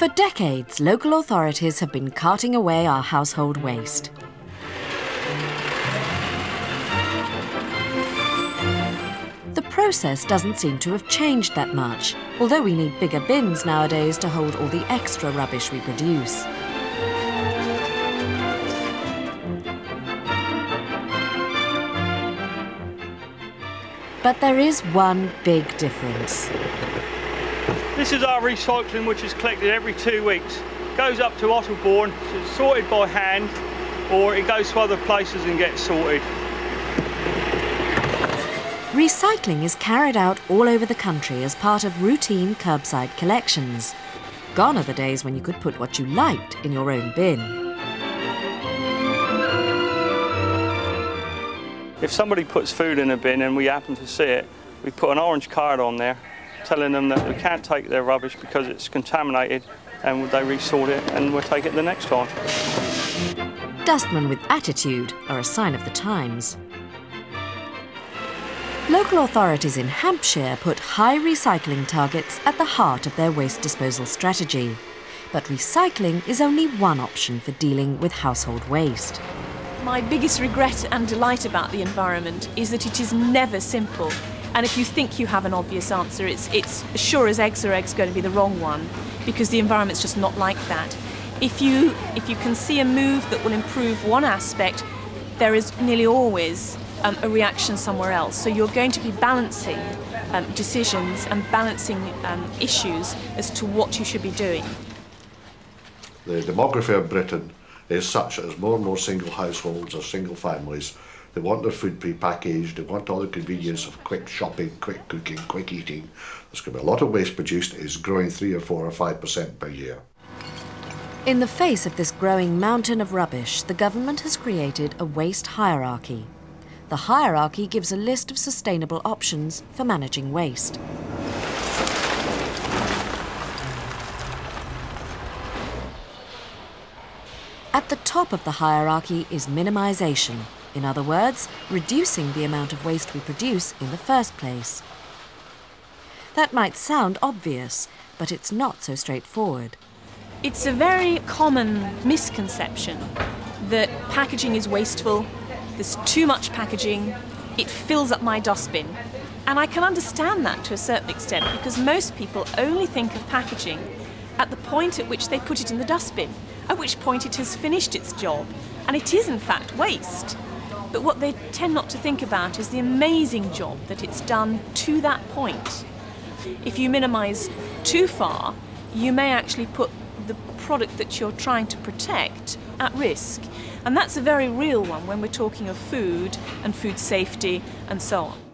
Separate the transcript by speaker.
Speaker 1: For decades, local authorities have been carting away our household waste. The process doesn't seem to have changed that much, although we need bigger bins nowadays to hold all the extra rubbish we produce. But there is one big difference.
Speaker 2: This is our recycling which is collected every two weeks. Goes up to Otterbourne, it's sorted by hand, or it goes to other places and gets sorted.
Speaker 1: Recycling is carried out all over the country as part of routine curbside collections. Gone are the days when you could put what you liked in your own bin.
Speaker 2: If somebody puts food in a bin and we happen to see it, we put an orange card on there telling them that we can't take their rubbish because it's contaminated and they resort it and we'll take it the next time.
Speaker 1: Dustmen with attitude are a sign of the times. Local authorities in Hampshire put high recycling targets at the heart of their waste disposal strategy. But recycling is only one option for dealing with household waste.
Speaker 3: My biggest regret and delight about the environment is that it is never simple. And if you think you have an obvious answer, it's, it's sure as eggs are eggs going to be the wrong one because the environment's just not like that. If you, if you can see a move that will improve one aspect, there is nearly always um, a reaction somewhere else. So you're going to be balancing um, decisions and balancing um, issues as to what you should be doing.
Speaker 4: The demography of Britain is such as more and more single households or single families they want their food pre-packaged, they want all the convenience of quick shopping, quick cooking, quick eating. There's going to be a lot of waste produced. It's growing 3 or 4 or 5% per year.
Speaker 1: In the face of this growing mountain of rubbish, the government has created a waste hierarchy. The hierarchy gives a list of sustainable options for managing waste. At the top of the hierarchy is minimisation, in other words, reducing the amount of waste we produce in the first place. That might sound obvious, but it's not so straightforward.
Speaker 3: It's a very common misconception that packaging is wasteful, there's too much packaging, it fills up my dustbin. And I can understand that to a certain extent because most people only think of packaging at the point at which they put it in the dustbin, at which point it has finished its job. And it is, in fact, waste. But what they tend not to think about is the amazing job that it's done to that point. If you minimise too far, you may actually put the product that you're trying to protect at risk. And that's a very real one when we're talking of food and food safety and so on.